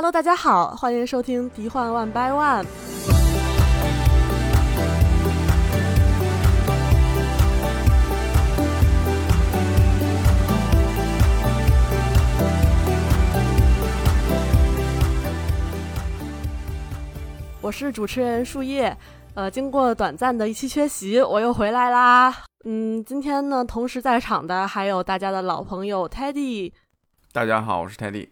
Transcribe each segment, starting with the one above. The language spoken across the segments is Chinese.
Hello，大家好，欢迎收听《敌幻 One by One》。我是主持人树叶，呃，经过短暂的一期缺席，我又回来啦。嗯，今天呢，同时在场的还有大家的老朋友 Teddy，大家好，我是 Teddy，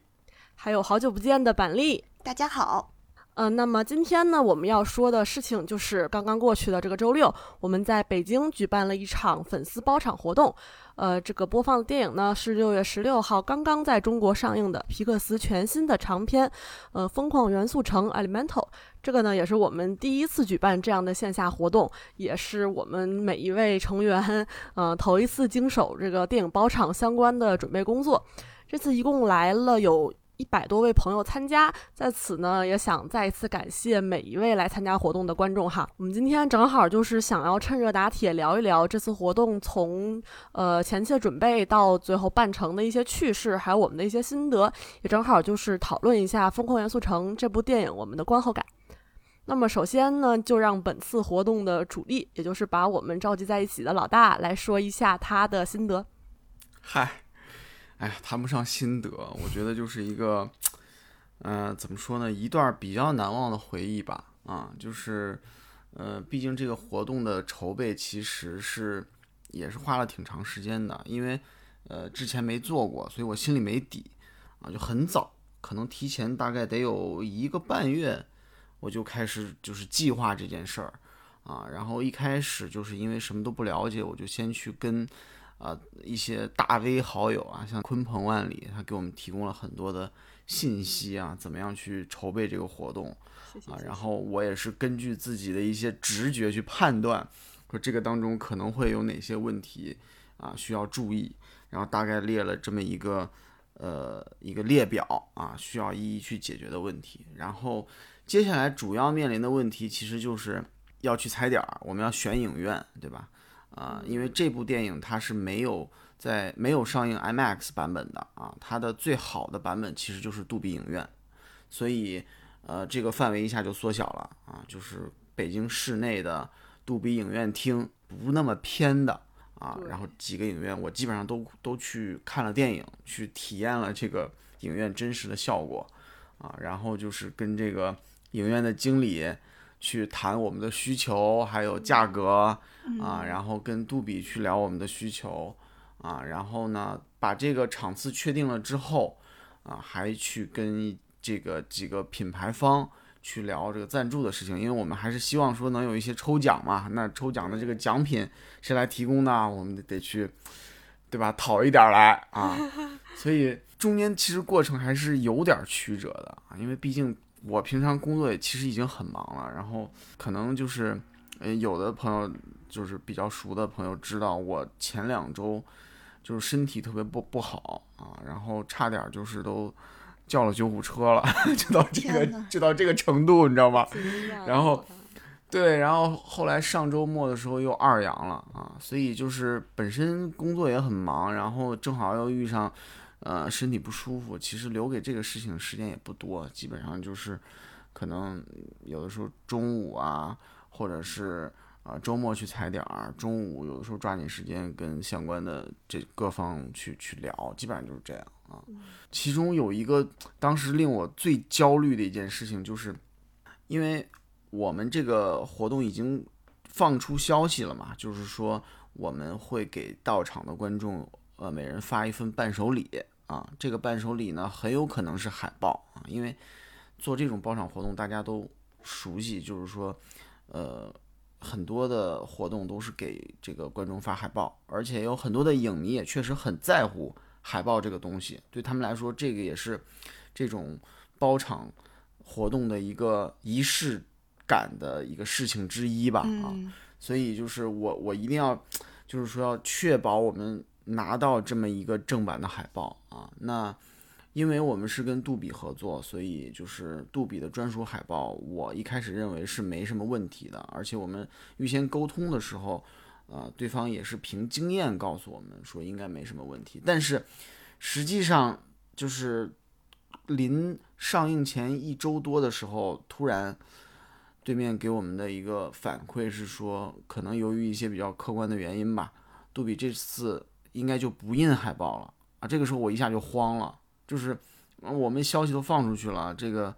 还有好久不见的板栗，大家好。呃，那么今天呢，我们要说的事情就是刚刚过去的这个周六，我们在北京举办了一场粉丝包场活动。呃，这个播放的电影呢是六月十六号刚刚在中国上映的皮克斯全新的长片，呃，《疯狂元素城》（Elemental）。这个呢也是我们第一次举办这样的线下活动，也是我们每一位成员，呃，头一次经手这个电影包场相关的准备工作。这次一共来了有。一百多位朋友参加，在此呢，也想再一次感谢每一位来参加活动的观众哈。我们今天正好就是想要趁热打铁聊一聊这次活动从呃前期的准备到最后办成的一些趣事，还有我们的一些心得，也正好就是讨论一下《疯狂元素城》这部电影我们的观后感。那么首先呢，就让本次活动的主力，也就是把我们召集在一起的老大来说一下他的心得。嗨。哎呀，谈不上心得，我觉得就是一个，嗯，怎么说呢，一段比较难忘的回忆吧。啊，就是，呃，毕竟这个活动的筹备其实是也是花了挺长时间的，因为，呃，之前没做过，所以我心里没底。啊，就很早，可能提前大概得有一个半月，我就开始就是计划这件事儿。啊，然后一开始就是因为什么都不了解，我就先去跟。啊，一些大 V 好友啊，像鲲鹏万里，他给我们提供了很多的信息啊，怎么样去筹备这个活动啊？然后我也是根据自己的一些直觉去判断，说这个当中可能会有哪些问题啊需要注意，然后大概列了这么一个呃一个列表啊，需要一一去解决的问题。然后接下来主要面临的问题其实就是要去踩点儿，我们要选影院，对吧？啊，因为这部电影它是没有在没有上映 IMAX 版本的啊，它的最好的版本其实就是杜比影院，所以呃这个范围一下就缩小了啊，就是北京市内的杜比影院厅不那么偏的啊，然后几个影院我基本上都都去看了电影，去体验了这个影院真实的效果啊，然后就是跟这个影院的经理。去谈我们的需求，还有价格啊，然后跟杜比去聊我们的需求啊，然后呢，把这个场次确定了之后啊，还去跟这个几个品牌方去聊这个赞助的事情，因为我们还是希望说能有一些抽奖嘛，那抽奖的这个奖品谁来提供呢？我们得去，对吧？讨一点来啊，所以中间其实过程还是有点曲折的啊，因为毕竟。我平常工作也其实已经很忙了，然后可能就是，呃，有的朋友就是比较熟的朋友知道，我前两周就是身体特别不不好啊，然后差点就是都叫了救护车了，就到这个就到这个程度，你知道吗？然后，对，然后后来上周末的时候又二阳了啊，所以就是本身工作也很忙，然后正好又遇上。呃，身体不舒服，其实留给这个事情的时间也不多，基本上就是，可能有的时候中午啊，或者是啊周末去踩点儿，中午有的时候抓紧时间跟相关的这各方去去聊，基本上就是这样啊。其中有一个当时令我最焦虑的一件事情，就是因为我们这个活动已经放出消息了嘛，就是说我们会给到场的观众。呃，每人发一份伴手礼啊，这个伴手礼呢，很有可能是海报啊，因为做这种包场活动，大家都熟悉，就是说，呃，很多的活动都是给这个观众发海报，而且有很多的影迷也确实很在乎海报这个东西，对他们来说，这个也是这种包场活动的一个仪式感的一个事情之一吧啊，所以就是我我一定要，就是说要确保我们。拿到这么一个正版的海报啊，那因为我们是跟杜比合作，所以就是杜比的专属海报，我一开始认为是没什么问题的，而且我们预先沟通的时候，呃，对方也是凭经验告诉我们说应该没什么问题，但是实际上就是临上映前一周多的时候，突然对面给我们的一个反馈是说，可能由于一些比较客观的原因吧，杜比这次应该就不印海报了啊。这个时候我一下就慌了，就是我们消息都放出去了，这个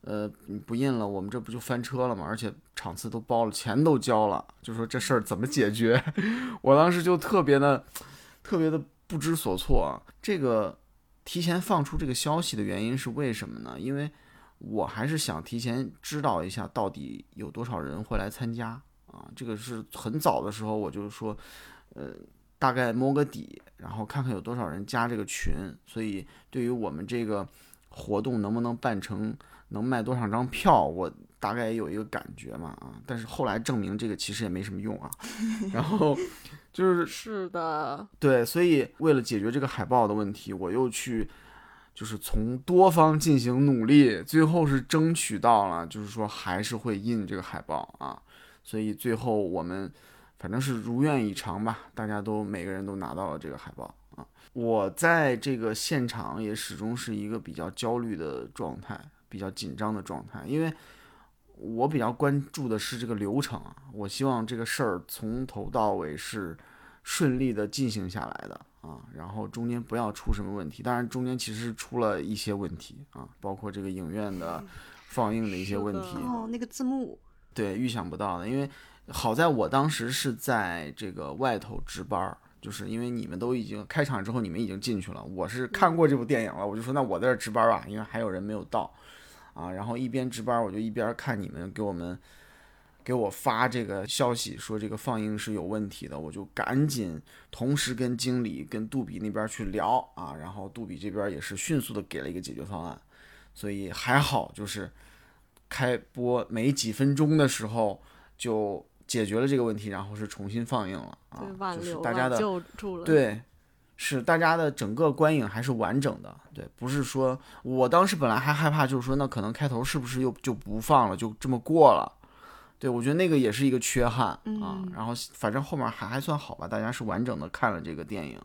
呃不印了，我们这不就翻车了吗？而且场次都包了，钱都交了，就说这事儿怎么解决？我当时就特别的特别的不知所措啊。这个。提前放出这个消息的原因是为什么呢？因为我还是想提前知道一下到底有多少人会来参加啊。这个是很早的时候我就说，呃，大概摸个底，然后看看有多少人加这个群。所以对于我们这个活动能不能办成，能卖多少张票，我大概也有一个感觉嘛啊。但是后来证明这个其实也没什么用啊。然后。就是是的，对，所以为了解决这个海报的问题，我又去，就是从多方进行努力，最后是争取到了，就是说还是会印这个海报啊。所以最后我们反正是如愿以偿吧，大家都每个人都拿到了这个海报啊。我在这个现场也始终是一个比较焦虑的状态，比较紧张的状态，因为。我比较关注的是这个流程啊，我希望这个事儿从头到尾是顺利的进行下来的啊，然后中间不要出什么问题。当然，中间其实出了一些问题啊，包括这个影院的放映的一些问题。哦，那个字幕。对，预想不到的，因为好在我当时是在这个外头值班，就是因为你们都已经开场之后，你们已经进去了，我是看过这部电影了，我就说那我在这值班吧，因为还有人没有到。啊，然后一边值班，我就一边看你们给我们给我发这个消息，说这个放映是有问题的，我就赶紧同时跟经理跟杜比那边去聊啊，然后杜比这边也是迅速的给了一个解决方案，所以还好，就是开播没几分钟的时候就解决了这个问题，然后是重新放映了啊，就是大家的对。是大家的整个观影还是完整的，对，不是说我当时本来还害怕，就是说那可能开头是不是又就不放了，就这么过了，对我觉得那个也是一个缺憾啊。然后反正后面还还算好吧，大家是完整的看了这个电影。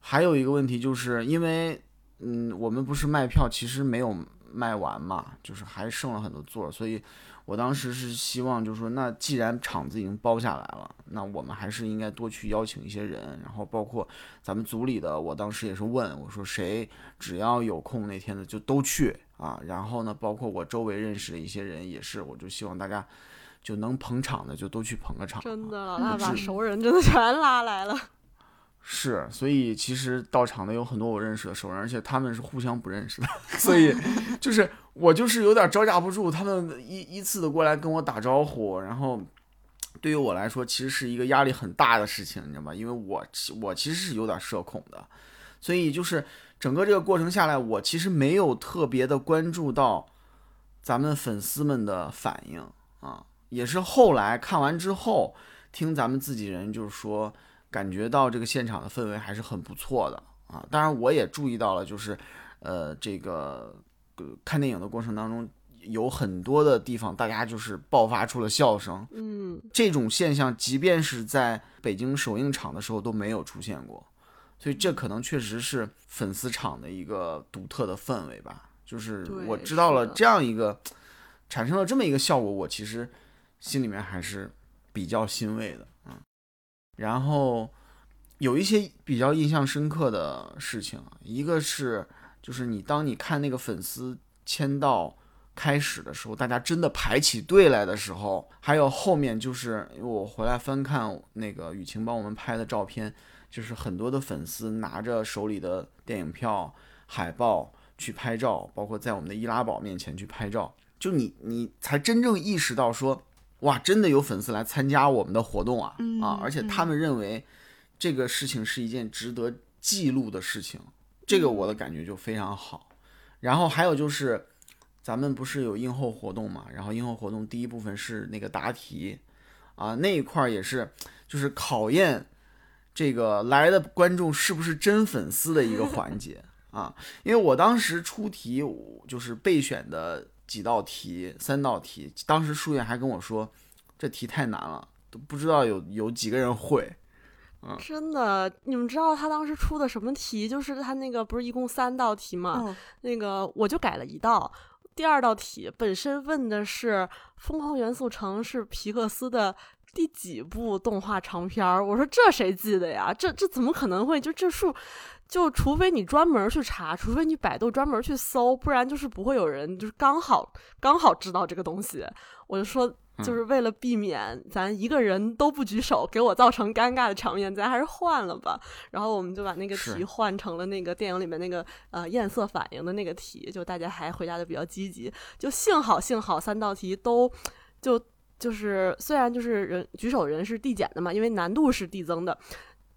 还有一个问题就是因为，嗯，我们不是卖票其实没有卖完嘛，就是还剩了很多座，所以。我当时是希望，就是说，那既然场子已经包下来了，那我们还是应该多去邀请一些人，然后包括咱们组里的，我当时也是问我说，谁只要有空那天的就都去啊。然后呢，包括我周围认识的一些人也是，我就希望大家就能捧场的就都去捧个场。真的，那把熟人真的全拉来了。是，所以其实到场的有很多我认识的熟人，而且他们是互相不认识的，所以 就是我就是有点招架不住，他们依依次的过来跟我打招呼，然后对于我来说其实是一个压力很大的事情，你知道吗？因为我我其实是有点社恐的，所以就是整个这个过程下来，我其实没有特别的关注到咱们粉丝们的反应啊，也是后来看完之后听咱们自己人就是说。感觉到这个现场的氛围还是很不错的啊！当然，我也注意到了，就是，呃，这个看电影的过程当中，有很多的地方大家就是爆发出了笑声。嗯，这种现象即便是在北京首映场的时候都没有出现过，所以这可能确实是粉丝场的一个独特的氛围吧。就是我知道了这样一个产生了这么一个效果，我其实心里面还是比较欣慰的。然后有一些比较印象深刻的事情，一个是就是你当你看那个粉丝签到开始的时候，大家真的排起队来的时候，还有后面就是我回来翻看那个雨晴帮我们拍的照片，就是很多的粉丝拿着手里的电影票、海报去拍照，包括在我们的易拉宝面前去拍照，就你你才真正意识到说。哇，真的有粉丝来参加我们的活动啊！啊，而且他们认为这个事情是一件值得记录的事情，这个我的感觉就非常好。然后还有就是，咱们不是有映后活动嘛？然后映后活动第一部分是那个答题啊，那一块也是就是考验这个来的观众是不是真粉丝的一个环节啊。因为我当时出题就是备选的。几道题，三道题，当时书院还跟我说，这题太难了，都不知道有有几个人会，嗯，真的，你们知道他当时出的什么题？就是他那个不是一共三道题吗？嗯那个我就改了一道。第二道题本身问的是《疯狂元素城》是皮克斯的第几部动画长片儿？我说这谁记得呀？这这怎么可能会？就这数，就除非你专门去查，除非你百度专门去搜，不然就是不会有人就是刚好刚好知道这个东西。我就说，就是为了避免咱一个人都不举手，给我造成尴尬的场面，咱还是换了吧。然后我们就把那个题换成了那个电影里面那个呃艳色反应的那个题，就大家还回答的比较积极。就幸好幸好三道题都就就是虽然就是人举手人是递减的嘛，因为难度是递增的。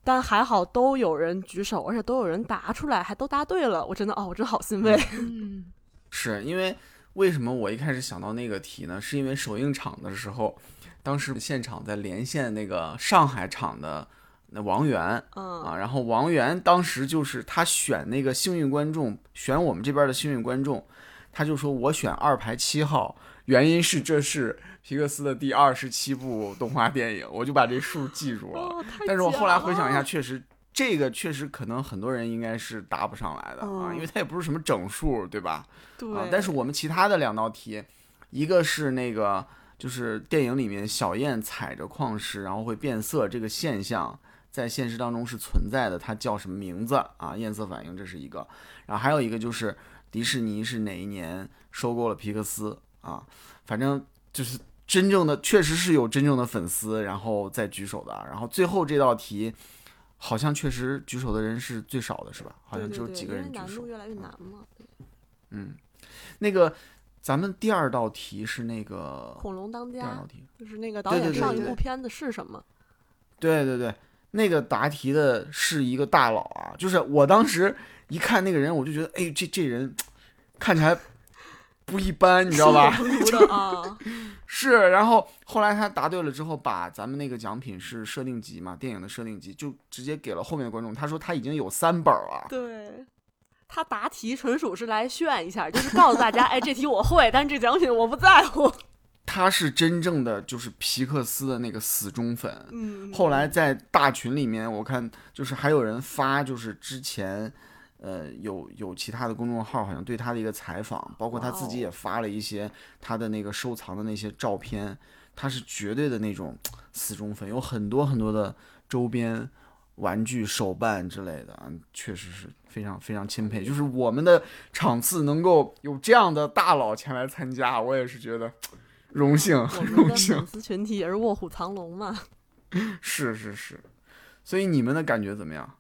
但还好都有人举手，而且都有人答出来，还都答对了。我真的哦，我真好欣慰。嗯，是因为为什么我一开始想到那个题呢？是因为首映场的时候，当时现场在连线那个上海场的那王源嗯啊，然后王源当时就是他选那个幸运观众，选我们这边的幸运观众，他就说我选二排七号，原因是这是皮克斯的第二十七部动画电影，我就把这数记住了。但是我后来回想一下，确实这个确实可能很多人应该是答不上来的啊，嗯因为它也不是什么整数，对吧？对，啊，但是我们其他的两道题，一个是那个就是电影里面小燕踩着矿石然后会变色这个现象。在现实当中是存在的，它叫什么名字啊？艳色反应这是一个，然后还有一个就是迪士尼是哪一年收购了皮克斯啊？反正就是真正的，确实是有真正的粉丝然后再举手的。然后最后这道题，好像确实举手的人是最少的，是吧？好像只有几个人举手难度。越来越难嘛。嗯，那个咱们第二道题是那个恐龙当家第二道题，就是那个导演上一部片子是什么？对对对，那个答题的是一个大佬啊，就是我当时一看那个人，我就觉得，哎，这这人看起来不一般，你知道吧？是，然后后来他答对了之后，把咱们那个奖品是设定集嘛，电影的设定集，就直接给了后面的观众。他说他已经有三本了，对。他答题纯属是来炫一下，就是告诉大家，哎，这题我会，但是这奖品我不在乎。他是真正的就是皮克斯的那个死忠粉。嗯，后来在大群里面，我看就是还有人发，就是之前，呃，有有其他的公众号好像对他的一个采访，包括他自己也发了一些他的那个收藏的那些照片，他是绝对的那种死忠粉，有很多很多的周边玩具、手办之类的，嗯确实是非常非常钦佩。就是我们的场次能够有这样的大佬前来参加，我也是觉得荣幸，我们的荣幸粉。丝群体也是卧虎藏龙嘛。是是是，所以你们的感觉怎么样？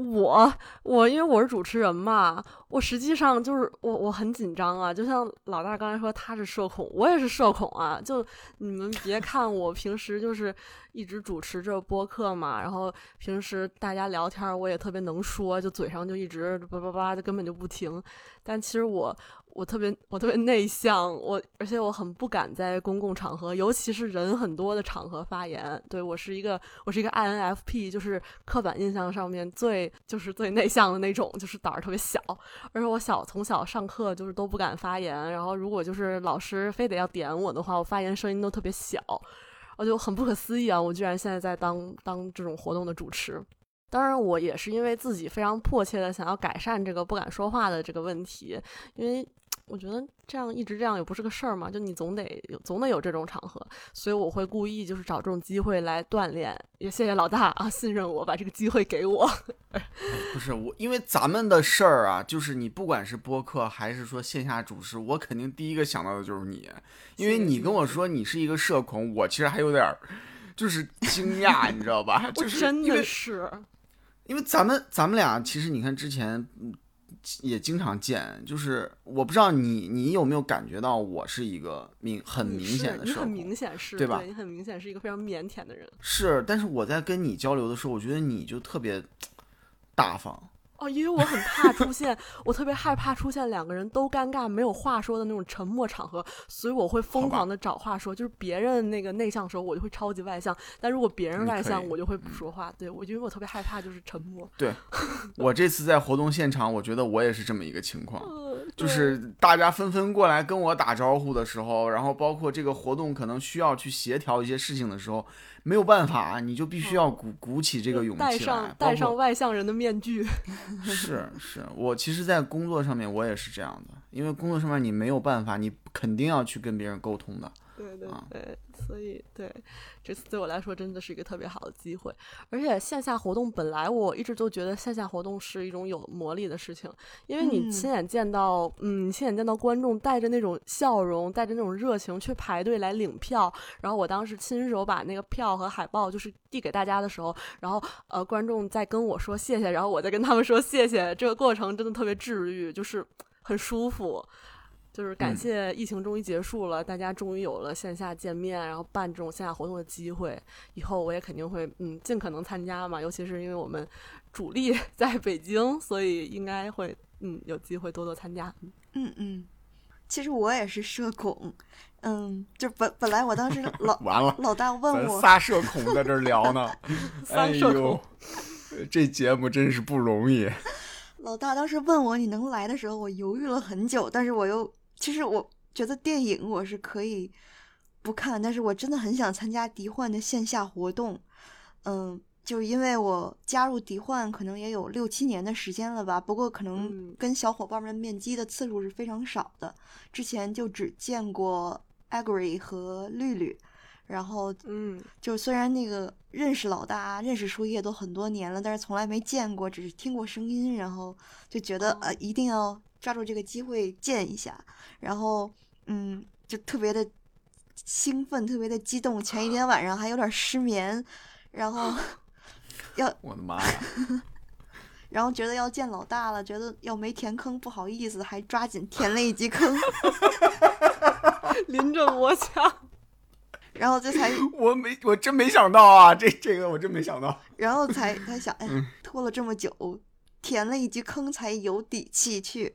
我我因为我是主持人嘛，我实际上就是我我很紧张啊，就像老大刚才说他是社恐，我也是社恐啊。就你们别看我平时就是一直主持着播客嘛，然后平时大家聊天我也特别能说，就嘴上就一直叭叭叭就根本就不停。但其实我我特别我特别内向，我而且我很不敢在公共场合，尤其是人很多的场合发言。对我是一个我是一个 INFP，就是刻板印象上面最就是最内向的那种，就是胆儿特别小。而且我小从小上课就是都不敢发言，然后如果就是老师非得要点我的话，我发言声音都特别小，我就很不可思议啊！我居然现在在当当这种活动的主持。当然，我也是因为自己非常迫切的想要改善这个不敢说话的这个问题，因为我觉得这样一直这样也不是个事儿嘛，就你总得有总得有这种场合，所以我会故意就是找这种机会来锻炼。也谢谢老大啊，信任我，把这个机会给我。不是我，因为咱们的事儿啊，就是你不管是播客还是说线下主持，我肯定第一个想到的就是你，因为你跟我说你是一个社恐，我其实还有点儿就是惊讶，你知道吧？我就是真的是，因为咱们咱们俩其实你看之前嗯也经常见，就是我不知道你你有没有感觉到我是一个明很明显的社恐，明显是对吧你很明显是一个非常腼腆的人。是，但是我在跟你交流的时候，我觉得你就特别 大方。哦，因为我很怕出现，我特别害怕出现两个人都尴尬没有话说的那种沉默场合，所以我会疯狂的找话说。就是别人那个内向的时候，我就会超级外向；但如果别人外向，我就会不说话。对我，因为我特别害怕就是沉默。对我这次在活动现场，我觉得我也是这么一个情况。呃，就是大家纷纷过来跟我打招呼的时候，然后包括这个活动可能需要去协调一些事情的时候，没有办法，你就必须要鼓鼓起这个勇气来上，戴上外向人的面具。是是，我其实，在工作上面我也是这样的，因为工作上面你没有办法，你肯定要去跟别人沟通的。对对啊对，所以对这次对我来说真的是一个特别好的机会。而且线下活动本来我一直都觉得线下活动是一种有魔力的事情，因为你嗯亲眼见到，嗯，你亲眼见到观众带着那种笑容，带着那种热情去排队来领票。然后我当时亲手把那个票和海报就是递给大家的时候，然后呃观众在跟我说谢谢，然后我再跟他们说谢谢，这个过程真的特别治愈，就是很舒服。就是感嗯谢疫情终于结束了，大家终于有了线下见面，然后办这种线下活动的机会。以后我也肯定会嗯尽可能参加嘛，尤其是因为我们主力 在北京，所以应该会嗯有机会多多参加。嗯嗯嗯，其实我也是社恐，嗯，就本本来我当时老 完了，老大问我，仨社恐在这儿聊呢，哎呦恐，这节目真是不容易。老大当时问我你能来的时候，我犹豫了很久，但是我又其实我觉得电影我是可以不看，但是我真的很想参加迪幻的线下活动，嗯。就是因为我加入迪幻可能也有六七年的时间了吧，不过可能嗯跟小伙伴们面基的次数是非常少的。之前就只见过 Agri 和绿绿，然后嗯就虽然那个认识老大、认识树叶都很多年了，但是从来没见过，只是听过声音，然后就觉得、呃一定要抓住这个机会见一下，然后嗯就特别的兴奋，特别的激动，前一天晚上还有点失眠，然后 要我的妈呀！然后觉得要见老大了，觉得要没填坑不好意思，还抓紧填了一级坑，临阵磨枪。然后这才我没，我真没想到啊，这这个我真没想到。然后才才想，哎，拖了这么久，填了一级坑才有底气去。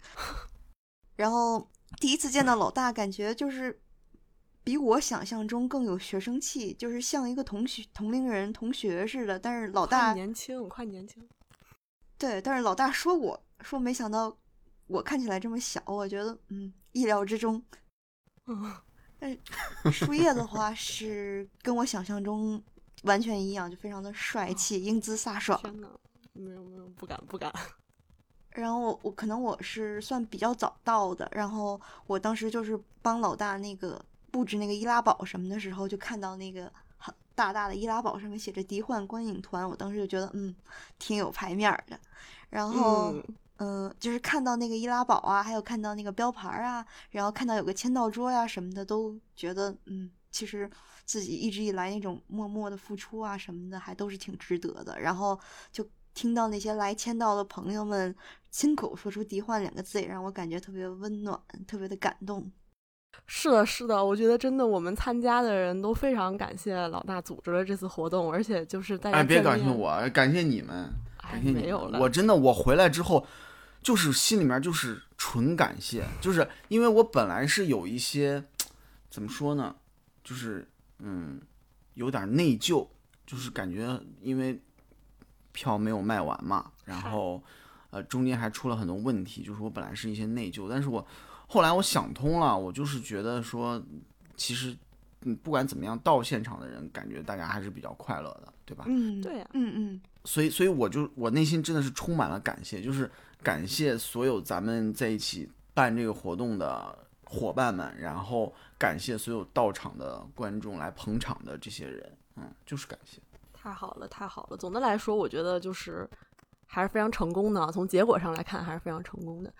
然后第一次见到老大，感觉就是比我想象中更有学生气，就是像一个同学、同龄人、同学似的。但是老快大年轻，快年轻。对，但是老大说我说没想到我看起来这么小，我觉得嗯意料之中。嗯树叶的话是跟我想象中完全一样，就非常的帅气、英姿飒爽。天哪，没有没有，不敢不敢。然后我我可能我是算比较早到的，然后我当时就是帮老大那个布置那个易拉宝什么的时候，就看到那个很大大的易拉宝上面写着“迪幻观影团”，我当时就觉得嗯挺有排面的。然后嗯嗯、就是看到那个易拉宝啊，还有看到那个标牌啊，然后看到有个签到桌呀、什么的，都觉得嗯其实自己一直以来那种默默的付出啊什么的，还都是挺值得的。然后就听到那些来签到的朋友们亲口说出“迪幻”两个字，也让我感觉特别温暖，特别的感动。是的，是的，我觉得真的，我们参加的人都非常感谢老大组织了这次活动，而且就是大家哎，别，感谢我，感谢你们，哎感谢你们。没有了，我真的，我回来之后，就是心里面就是纯感谢，就是因为我本来是有一些怎么说呢，就是嗯，有点内疚，就是感觉因为票没有卖完嘛，然后呃中间还出了很多问题，就是我本来是一些内疚，但是我后来我想通了，我就是觉得说，其实嗯不管怎么样，到现场的人感觉大家还是比较快乐的，对吧？嗯，对呀嗯嗯，所以，所以我就我内心真的是充满了感谢，就是感谢所有咱们在一起办这个活动的伙伴们，然后感谢所有到场的观众来捧场的这些人，嗯，就是感谢。太好了，太好了。总的来说，我觉得就是还是非常成功的，从结果上来看还是非常成功的。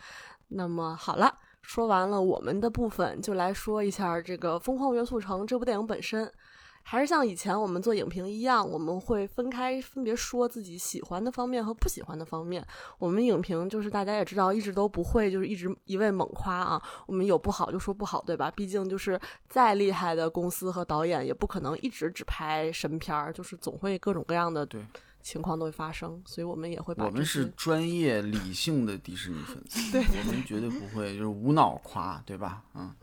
那么好了，说完了我们的部分，就来说一下这个《疯狂元素城》这部电影本身。还是像以前我们做影评一样，我们会分开分别说自己喜欢的方面和不喜欢的方面。我们影评就是大家也知道，一直都不会就是一直一味猛夸啊，我们有不好就说不好，对吧？毕竟就是再厉害的公司和导演，也不可能一直只拍神片儿，就是总会各种各样的对情况都会发生，所以我们也会把我们是专业理性的迪士尼粉丝，对我们绝对不会就是无脑夸，对吧？嗯，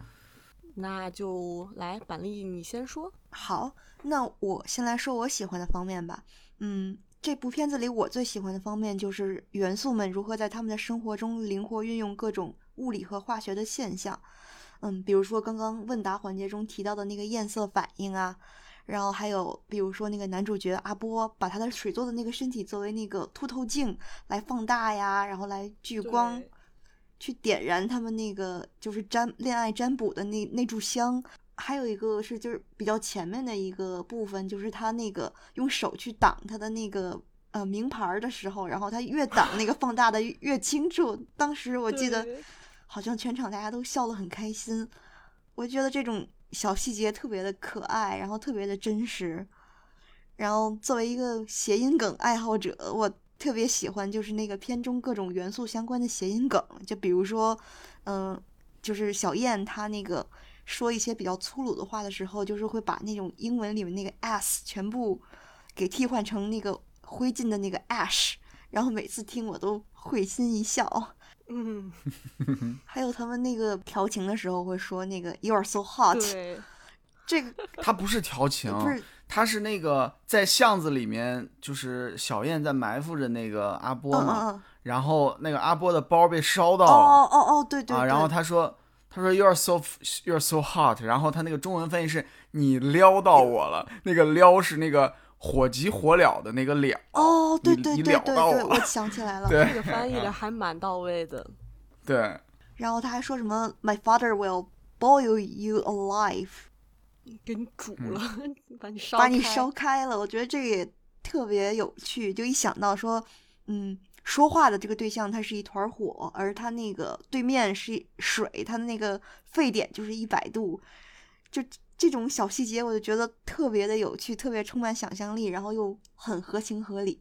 那就来板栗，你先说。好，那我先来说我喜欢的方面吧。嗯，这部片子里我最喜欢的方面就是元素们如何在他们的生活中灵活运用各种物理和化学的现象。嗯，比如说刚刚问答环节中提到的那个焰色反应啊，然后还有比如说那个男主角阿波把他的水做的那个身体作为那个凸透镜来放大呀，然后来聚光对去点燃他们那个就是占恋爱占卜的那那炷香。还有一个是就是比较前面的一个部分，就是他那个用手去挡他的那个呃名牌的时候，然后他越挡那个放大的越越清楚。当时我记得好像全场大家都笑得很开心。我觉得这种小细节特别的可爱，然后特别的真实。然后作为一个谐音梗爱好者，我特别喜欢就是那个片中各种元素相关的谐音梗，就比如说，嗯、就是小燕她那个说一些比较粗鲁的话的时候，就是会把那种英文里面那个 s 全部给替换成那个灰烬的那个 ash，然后每次听我都会心一笑。嗯，还有他们那个调情的时候会说那个 “You are so hot”，这个他不是调情，不是他是那个在巷子里面，就是小燕在埋伏着那个阿波嗯嘛，然后那个阿波的包被烧到哦了。哦哦哦，对对啊，对，然后他说，他说 you are so you are so hot，然后他那个中文翻译是你撩到我了，那个撩是那个火急火燎的那个燎，哦，对对对对对，我我 想起来了。对这个翻译的还蛮到位的。对，然后他还说什么 “My father will boil you alive”，给你煮嗯了，把你烧开把你烧开了。我觉得这个也特别有趣，就一想到说，嗯，说话的这个对象他是一团火，而他那个对面是水，他的那个沸点就是一百度，就这种小细节，我就觉得特别的有趣，特别充满想象力，然后又很合情合理。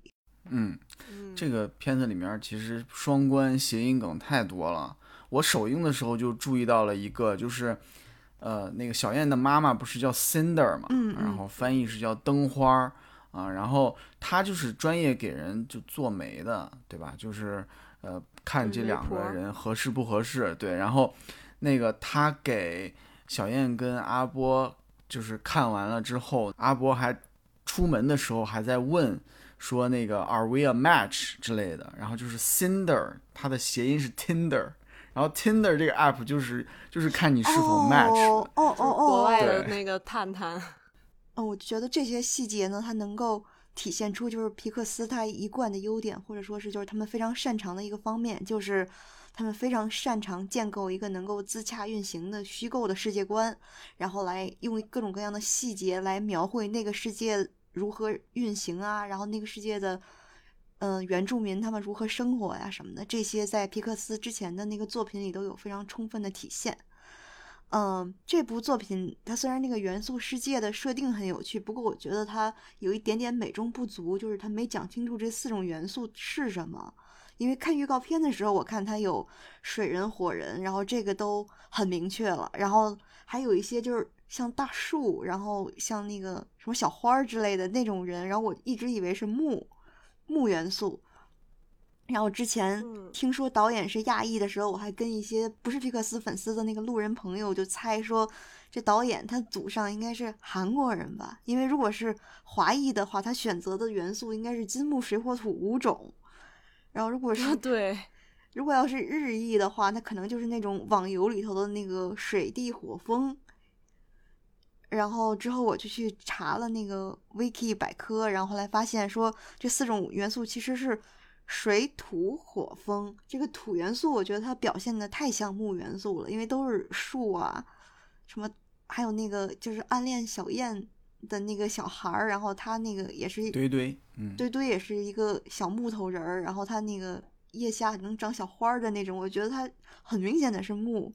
嗯，嗯，这个片子里面其实双关谐音梗太多了。我首映的时候就注意到了一个，就是，呃，那个小燕的妈妈不是叫 Cinder 嘛，嗯嗯然后翻译是叫灯花儿啊，然后她就是专业给人就做媒的，对吧？就是呃看这两个人合适不合适，对，然后那个她给小燕跟阿波就是看完了之后，阿波还出门的时候还在问。说那个 Are we a match 之类的，然后就是 Cinder，它的谐音是 Tinder，然后 Tinder 这个 app 就是就是看你是否 match。哦哦哦哦，国外的那个探探，嗯，我觉得这些细节呢，它能够体现出就是皮克斯它一贯的优点，或者说是就是他们非常擅长的一个方面，就是他们非常擅长建构一个能够自洽运行的虚构的世界观，然后来用各种各样的细节来描绘那个世界如何运行啊，然后那个世界的。嗯，原住民他们如何生活呀什么的，这些在皮克斯之前的那个作品里都有非常充分的体现。嗯，这部作品它虽然那个元素世界的设定很有趣，不过我觉得它有一点点美中不足，就是它没讲清楚这四种元素是什么。因为看预告片的时候，我看它有水人、火人，然后这个都很明确了，然后还有一些就是像大树，然后像那个什么小花之类的那种人，然后我一直以为是木木元素。然后之前嗯听说导演是亚裔的时候，我还跟一些不是皮克斯粉丝的那个路人朋友就猜说，这导演他祖上应该是韩国人吧？因为如果是华裔的话，他选择的元素应该是金木水火土五种。然后如果是对，如果要是日裔的话，那可能就是那种网游里头的那个水地火风。然后之后我就去查了那个 wiki 百科，然后后来发现说这四种元素其实是水土火风。这个土元素，我觉得它表现的太像木元素了，因为都是树啊，什么还有那个就是暗恋小燕的那个小孩儿，然后他那个也是堆堆，嗯，堆堆也是一个小木头人儿，然后他那个腋下能长小花儿的那种，我觉得他很明显的是木。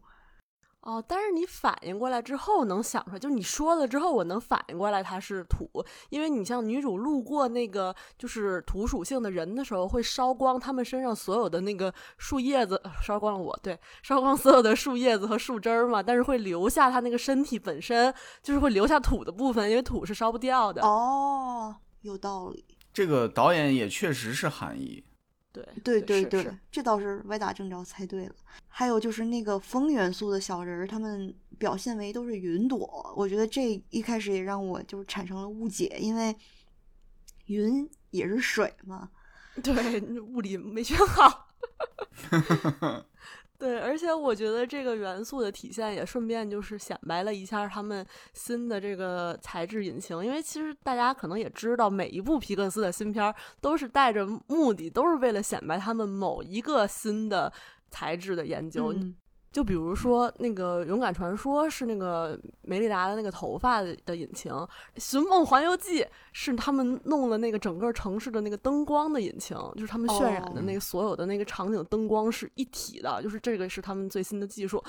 哦，但是你反应过来之后能想出来，就是你说了之后，我能反应过来它是土，因为你像女主路过那个就是土属性的人的时候，会烧光他们身上所有的那个树叶子，呃烧光了我，对，烧光所有的树叶子和树枝儿嘛，但是会留下他那个身体本身，就是会留下土的部分，因为土是烧不掉的。哦，有道理。这个导演也确实是韩裔，对对对对是是，这倒是歪打正着猜对了。还有就是那个风元素的小人儿，他们表现为都是云朵，我觉得这一开始也让我就是产生了误解，因为云也是水嘛。对，物理没学好。对，而且我觉得这个元素的体现也顺便就是显摆了一下他们新的这个材质引擎，因为其实大家可能也知道，每一部皮克斯的新片儿都是带着目的，都是为了显摆他们某一个新的材质的研究。就比如说那个《勇敢传说》是那个梅丽达的那个头发的引擎，《寻梦环游记》是他们弄了那个整个城市的那个灯光的引擎，就是他们渲染的那个所有的那个场景灯光是一体的，就是这个是他们最新的技术。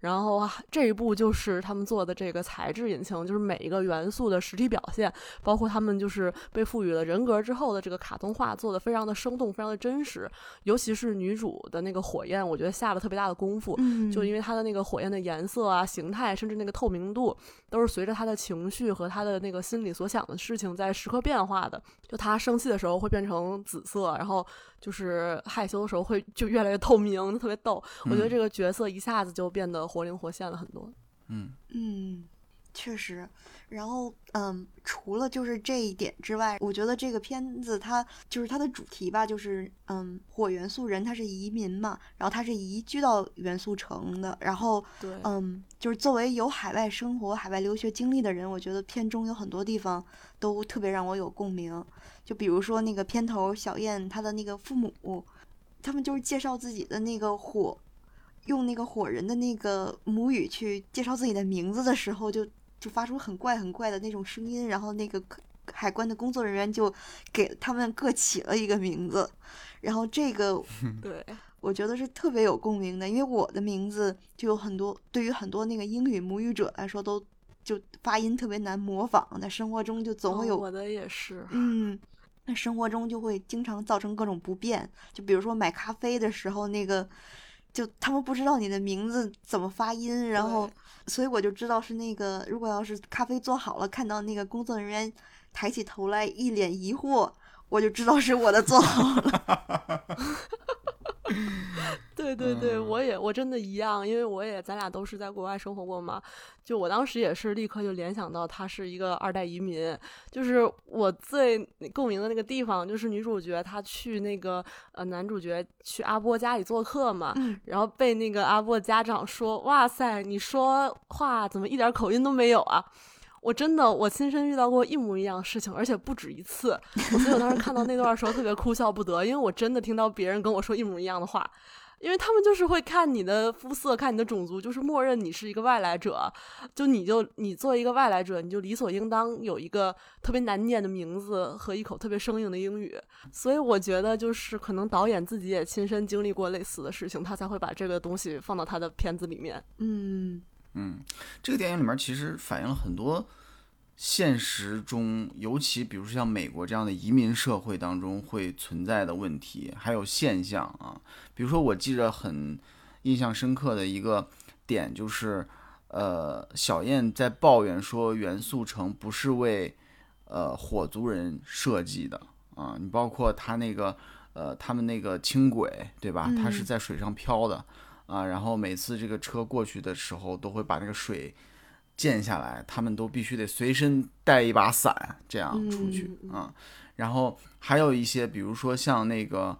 然后啊这一步就是他们做的这个材质引擎，就是每一个元素的实体表现，包括他们就是被赋予了人格之后的这个卡通化，做的非常的生动，非常的真实。尤其是女主的那个火焰，我觉得下了特别大的功夫。嗯，就因为它的那个火焰的颜色啊、形态，甚至那个透明度，都是随着他的情绪和他的那个心里所想的事情在时刻变化的。就他生气的时候会变成紫色，然后就是害羞的时候会就越来越透明，特别逗。我觉得这个角色一下子就变得活灵活现了很多。嗯嗯，确实。然后，嗯，除了就是这一点之外，我觉得这个片子它就是它的主题吧，就是嗯，火元素人他是移民嘛，然后他是移居到元素城的，然后对，嗯，就是作为有海外生活、海外留学经历的人，我觉得片中有很多地方都特别让我有共鸣。就比如说那个片头小燕她的那个父母，他们就是介绍自己的那个火，用那个火人的那个母语去介绍自己的名字的时候，就就发出很怪很怪的那种声音，然后那个海关的工作人员就给他们各起了一个名字，然后这个 对，我觉得是特别有共鸣的，因为我的名字就有很多，对于很多那个英语母语者来说，都就发音特别难模仿，在生活中就总会有，哦我的也是。嗯，那生活中就会经常造成各种不便，就比如说买咖啡的时候，那个就他们不知道你的名字怎么发音，然后所以我就知道是那个，如果要是咖啡做好了，看到那个工作人员抬起头来一脸疑惑，我就知道是我的做好了。对对对，嗯我也我真的一样，因为我也咱俩都是在国外生活过嘛，就我当时也是立刻就联想到他是一个二代移民，就是我最共鸣的那个地方，就是女主角她去那个呃男主角去阿波家里做客嘛，嗯然后被那个阿波家长说，哇塞，你说话怎么一点口音都没有啊？我真的，我亲身遇到过一模一样的事情，而且不止一次。我所以我当时看到那段时候特别哭笑不得，因为我真的听到别人跟我说一模一样的话，因为他们就是会看你的肤色，看你的种族，就是默认你是一个外来者，就你就你作为一个外来者，你就理所应当有一个特别难念的名字和一口特别生硬的英语。所以我觉得就是可能导演自己也亲身经历过类似的事情，他才会把这个东西放到他的片子里面。嗯嗯，这个电影里面其实反映了很多现实中，尤其比如说像美国这样的移民社会当中会存在的问题，还有现象啊。比如说，我记着很印象深刻的一个点就是，呃，小燕在抱怨说元素城不是为呃火族人设计的啊，你包括他那个呃他们那个轻轨对吧？它是嗯在水上漂的。啊，然后每次这个车过去的时候，都会把那个水溅下来，他们都必须得随身带一把伞，这样出去嗯啊。然后还有一些，比如说像那个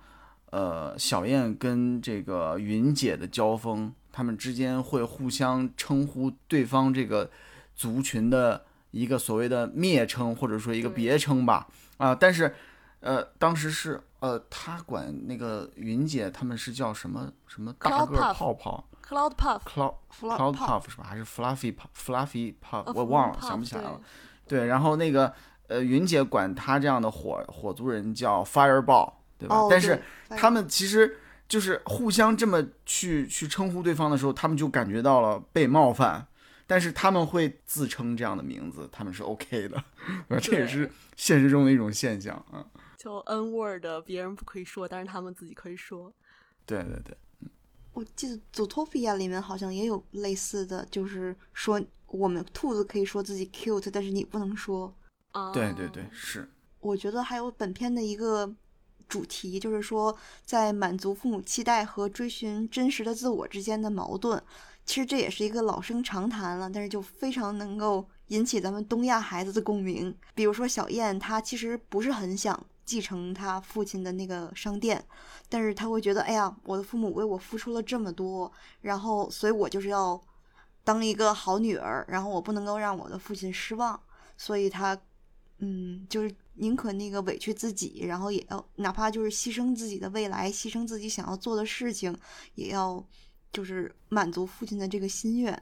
呃小燕跟这个云姐的交锋，他们之间会互相称呼对方这个族群的一个所谓的蔑称，或者说一个别称吧。啊，但是呃，当时是呃，他管那个云姐他们是叫什么什么大个泡泡 Cloud Puff，，cloud cloud Puff 是吧？还是 fluffy puff fluffy puff？呃我忘了，想不起来了。对，然后那个呃，云姐管他这样的火火族人叫 fireball，对吧？哦，但是他们其实就是互相这么去去称呼对方的时候，他们就感觉到了被冒犯，但是他们会自称这样的名字，他们是 OK 的，这也是现实中的一种现象啊。就 N word，别人不可以说，但是他们自己可以说。对对对，我记得《Zootopia》里面好像也有类似的，就是说我们兔子可以说自己 cute，但是你不能说。啊，对对对，是，我觉得还有本片的一个主题，就是说在满足父母期待和追寻真实的自我之间的矛盾。其实这也是一个老生常谈了，但是就非常能够引起咱们东亚孩子的共鸣。比如说小燕，她其实不是很想继承他父亲的那个商店，但是他会觉得，哎呀，我的父母为我付出了这么多，然后所以我就是要当一个好女儿，然后我不能够让我的父亲失望，所以他，嗯，就是宁可那个委屈自己，然后也要哪怕就是牺牲自己的未来，牺牲自己想要做的事情，也要就是满足父亲的这个心愿。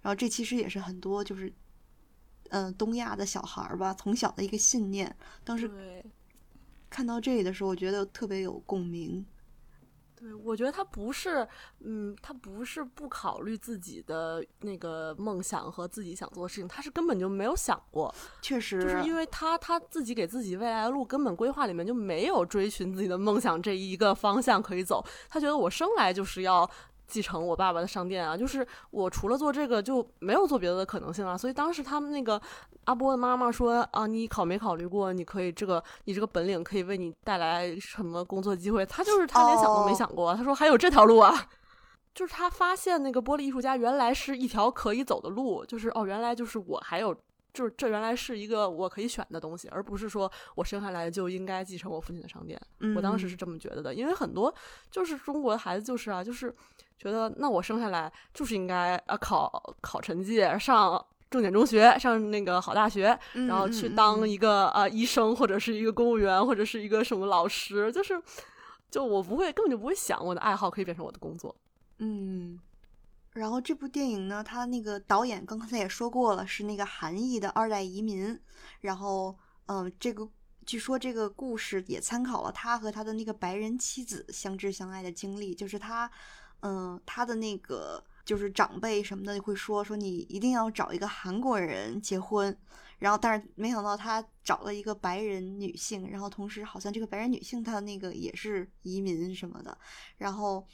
然后这其实也是很多就是，嗯、东亚的小孩儿吧，从小的一个信念。当时。看到这里的时候，我觉得特别有共鸣。对，我觉得他不是，嗯，他不是不考虑自己的那个梦想和自己想做的事情，他是根本就没有想过，确实，就是因为他他自己给自己未来的路根本规划里面就没有追寻自己的梦想这一个方向可以走，他觉得我生来就是要。继承我爸爸的商店啊，就是我除了做这个就没有做别的可能性了。所以当时他们那个阿波的妈妈说啊，你考没考虑过，你可以这个你这个本领可以为你带来什么工作机会？他就是他连想都没想过，他说还有这条路啊。就是他发现那个玻璃艺术家原来是一条可以走的路，就是哦，原来就是我还有，就是这原来是一个我可以选的东西，而不是说我生下来就应该继承我父亲的商店。嗯、我当时是这么觉得的，因为很多就是中国的孩子就是啊，就是觉得那我生下来就是应该啊考考成绩上。重点中学上那个好大学，然后去当一个啊、呃、医生或者是一个公务员或者是一个什么老师，就是就我不会根本就不会想我的爱好可以变成我的工作。嗯，然后这部电影呢，他那个导演刚才也说过了，是那个韩裔的二代移民。然后，嗯，这个据说这个故事也参考了他和他的那个白人妻子相知相爱的经历，就是他，嗯，他的那个就是长辈什么的会说说你一定要找一个韩国人结婚。然后，但是没想到他找了一个白人女性，然后同时好像这个白人女性她那个也是移民什么的，然后。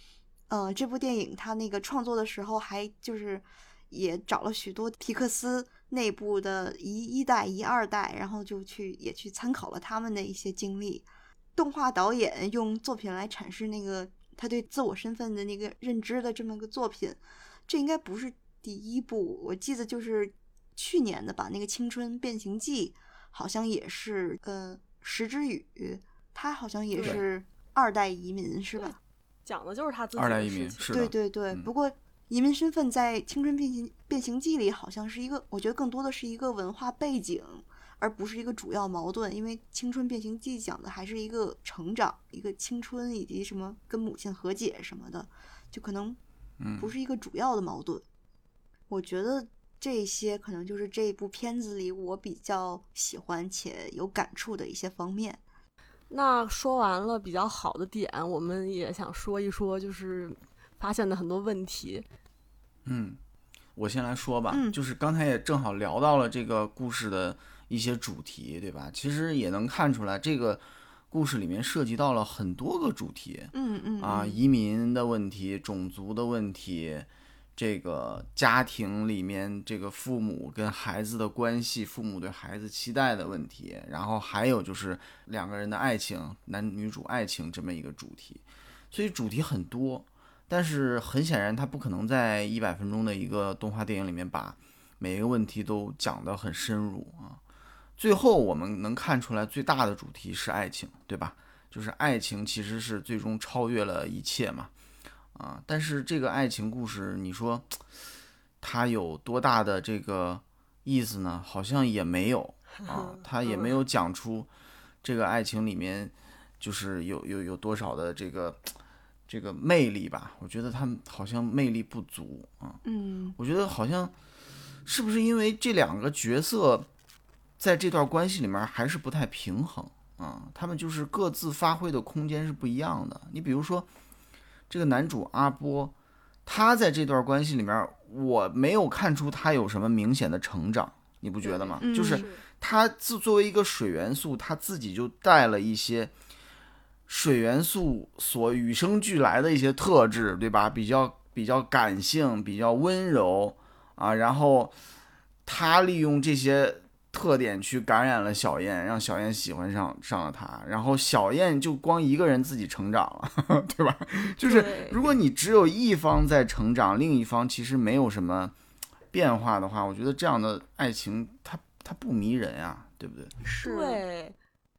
呃，这部电影他那个创作的时候，还就是也找了许多皮克斯内部的一一代、一二代，然后就去也去参考了他们的一些经历。动画导演用作品来阐释那个他对自我身份的那个认知的这么个作品，这应该不是第一部，我记得就是去年的吧，那个《青春变形记》好像也是，呃，石之宇他好像也是二代移民是吧？讲的就是他自己二代移民，是对对对。嗯、不过移民身份在《青春变形变形记》里好像是一个，我觉得更多的是一个文化背景，而不是一个主要矛盾。因为《青春变形记》讲的还是一个成长、一个青春以及什么跟母亲和解什么的，就可能不是一个主要的矛盾。嗯、我觉得这些可能就是这部片子里我比较喜欢且有感触的一些方面。那说完了比较好的点，我们也想说一说，就是发现的很多问题。嗯，我先来说吧，嗯、就是刚才也正好聊到了这个故事的一些主题，对吧？其实也能看出来，这个故事里面涉及到了很多个主题。嗯嗯啊，移民的问题、种族的问题。这个家庭里面，这个父母跟孩子的关系，父母对孩子期待的问题，然后还有就是两个人的爱情，男女主爱情这么一个主题，所以主题很多，但是很显然，他不可能在一百分钟的一个动画电影里面把每一个问题都讲得很深入啊。最后我们能看出来，最大的主题是爱情，对吧？就是爱情其实是最终超越了一切嘛。啊，但是这个爱情故事，你说它有多大的这个意思呢？好像也没有 啊，它也没有讲出这个爱情里面就是有有有多少的这个这个魅力吧？我觉得他们好像魅力不足啊。嗯，我觉得好像是不是因为这两个角色在这段关系里面还是不太平衡啊？他们就是各自发挥的空间是不一样的。你比如说。这个男主阿波，他在这段关系里面，我没有看出他有什么明显的成长，你不觉得吗？嗯、就是他自作为一个水元素，他自己就带了一些水元素所与生俱来的一些特质，对吧？比较比较感性，比较温柔啊，然后他利用这些。特点去感染了小燕，让小燕喜欢上上了他，然后小燕就光一个人自己成长了，对吧？就是如果你只有一方在成长，另一方其实没有什么变化的话，我觉得这样的爱情它它不迷人呀，对不对？是。对，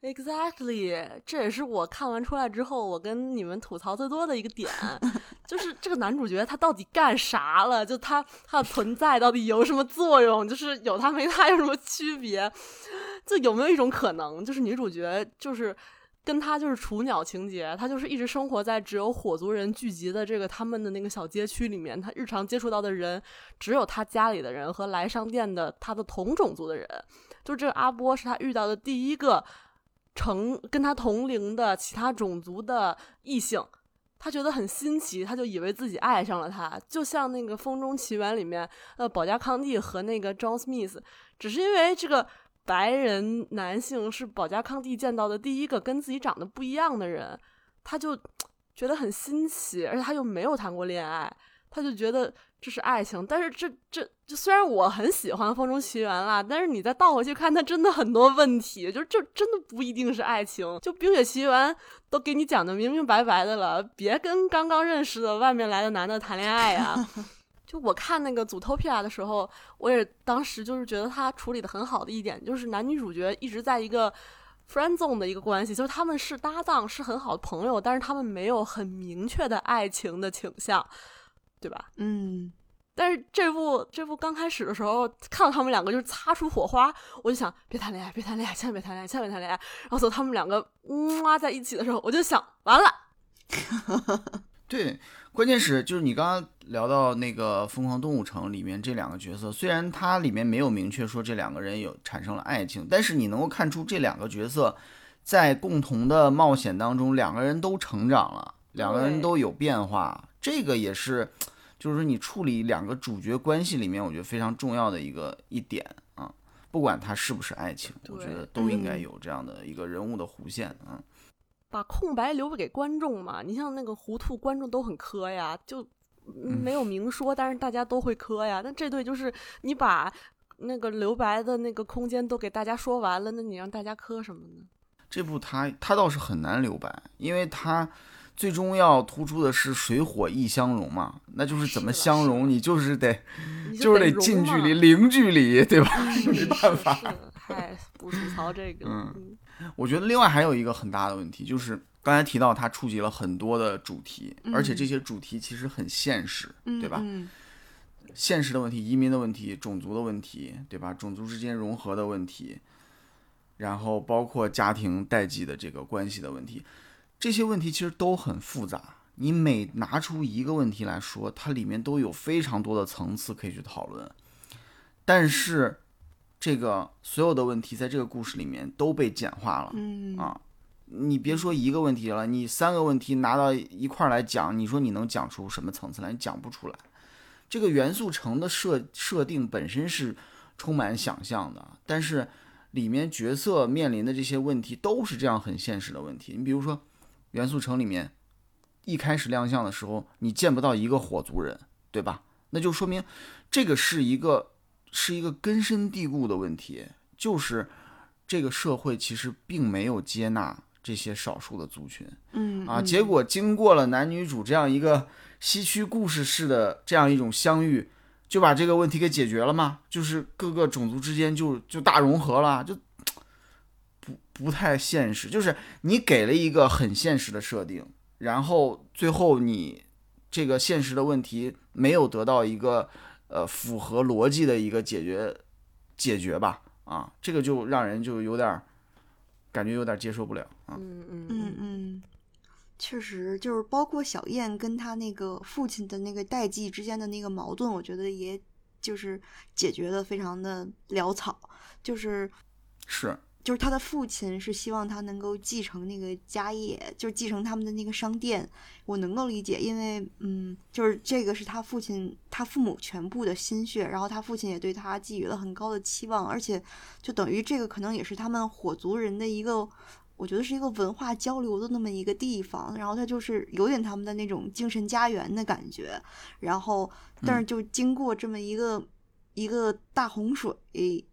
Exactly，这也是我看完出来之后，我跟你们吐槽最多的一个点，就是这个男主角他到底干啥了？就他他的存在到底有什么作用？就是有他没他有什么区别？就有没有一种可能，就是女主角就是跟他就是雏鸟情节，他就是一直生活在只有火族人聚集的这个他们的那个小街区里面，他日常接触到的人只有他家里的人和来商店的他的同种族的人，就这个阿波是他遇到的第一个。成跟他同龄的其他种族的异性，他觉得很新奇，他就以为自己爱上了他，就像那个《风中奇缘》里面，呃，保加康帝和那个 John Smith，只是因为这个白人男性是保加康帝见到的第一个跟自己长得不一样的人，他就觉得很新奇，而且他又没有谈过恋爱，他就觉得。这是爱情，但是这这就虽然我很喜欢《风中奇缘》啦，但是你再倒回去看，它真的很多问题，就这真的不一定是爱情。就《冰雪奇缘》都给你讲的明明白白的了，别跟刚刚认识的外面来的男的谈恋爱呀。就我看那个《祖托皮亚》的时候，我也当时就是觉得他处理的很好的一点，就是男女主角一直在一个 friend zone 的一个关系，就是他们是搭档，是很好的朋友，但是他们没有很明确的爱情的倾向。对吧？嗯，但是这部这部刚开始的时候，看到他们两个就是擦出火花，我就想别谈恋爱，别谈恋爱，千万别谈恋爱，千万别谈恋爱。然后走他们两个哇在一起的时候，我就想完了。对，关键是就是你刚刚聊到那个《疯狂动物城》里面这两个角色，虽然它里面没有明确说这两个人有产生了爱情，但是你能够看出这两个角色在共同的冒险当中，两个人都成长了，两个人都有变化，这个也是。就是说，你处理两个主角关系里面，我觉得非常重要的一个一点啊，不管他是不是爱情，我觉得都应该有这样的一个人物的弧线啊。把空白留给观众嘛，你像那个糊涂，观众都很磕呀，就没有明说，但是大家都会磕呀。那这对就是你把那个留白的那个空间都给大家说完了，那你让大家磕什么呢？这部他他倒是很难留白，因为他。最终要突出的是水火易相融嘛？那就是怎么相融，你就是得，就是得近距离、零距离，对吧？没办法。嗨，不吐槽这个。嗯，我觉得另外还有一个很大的问题，就是刚才提到它触及了很多的主题，而且这些主题其实很现实，对吧？现实的问题、移民的问题、种族的问题，对吧？种族之间融合的问题，然后包括家庭代际的这个关系的问题。这些问题其实都很复杂，你每拿出一个问题来说，它里面都有非常多的层次可以去讨论。但是，这个所有的问题在这个故事里面都被简化了。嗯啊，你别说一个问题了，你三个问题拿到一块来讲，你说你能讲出什么层次来？你讲不出来。这个元素城的设设定本身是充满想象的，但是里面角色面临的这些问题都是这样很现实的问题。你比如说。元素城里面一开始亮相的时候，你见不到一个火族人，对吧？那就说明这个是一个是一个根深蒂固的问题，就是这个社会其实并没有接纳这些少数的族群。嗯啊，结果经过了男女主这样一个西区故事式的这样一种相遇，就把这个问题给解决了吗？就是各个种族之间就就大融合了，就。不不太现实，就是你给了一个很现实的设定，然后最后你这个现实的问题没有得到一个呃符合逻辑的一个解决解决吧，啊，这个就让人就有点感觉有点接受不了啊。嗯嗯嗯嗯，确实就是包括小燕跟他那个父亲的那个代际之间的那个矛盾，我觉得也就是解决的非常的潦草，就是是。就是他的父亲是希望他能够继承那个家业，就是继承他们的那个商店。我能够理解，因为嗯，就是这个是他父亲、他父母全部的心血，然后他父亲也对他寄予了很高的期望，而且就等于这个可能也是他们火族人的一个，我觉得是一个文化交流的那么一个地方。然后他就是有点他们的那种精神家园的感觉。然后，但是就经过这么一个一个大洪水。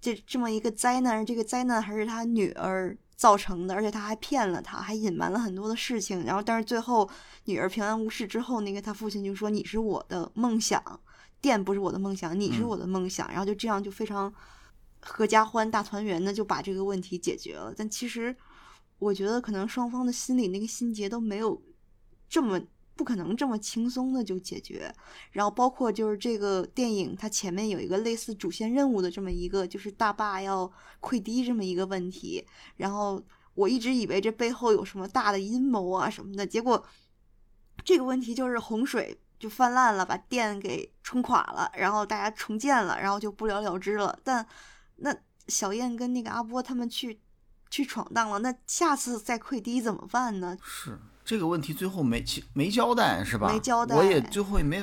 这这么一个灾难，这个灾难还是他女儿造成的，而且他还骗了他，还隐瞒了很多的事情。然后，但是最后女儿平安无事之后，那个他父亲就说：“你是我的梦想，店不是我的梦想，你是我的梦想。”然后就这样就非常合家欢、大团圆的就把这个问题解决了。但其实，我觉得可能双方的心里那个心结都没有这么不可能这么轻松的就解决。然后包括就是这个电影，它前面有一个类似主线任务的这么一个，就是大坝要溃堤这么一个问题。然后我一直以为这背后有什么大的阴谋啊什么的，结果这个问题就是洪水。就泛滥了，把电给冲垮了，然后大家重建了，然后就不了了之了。但那小燕跟那个阿波他们去去闯荡了，那下次再溃堤怎么办呢？是这个问题最后没没交代是吧？没交代，我也最后也没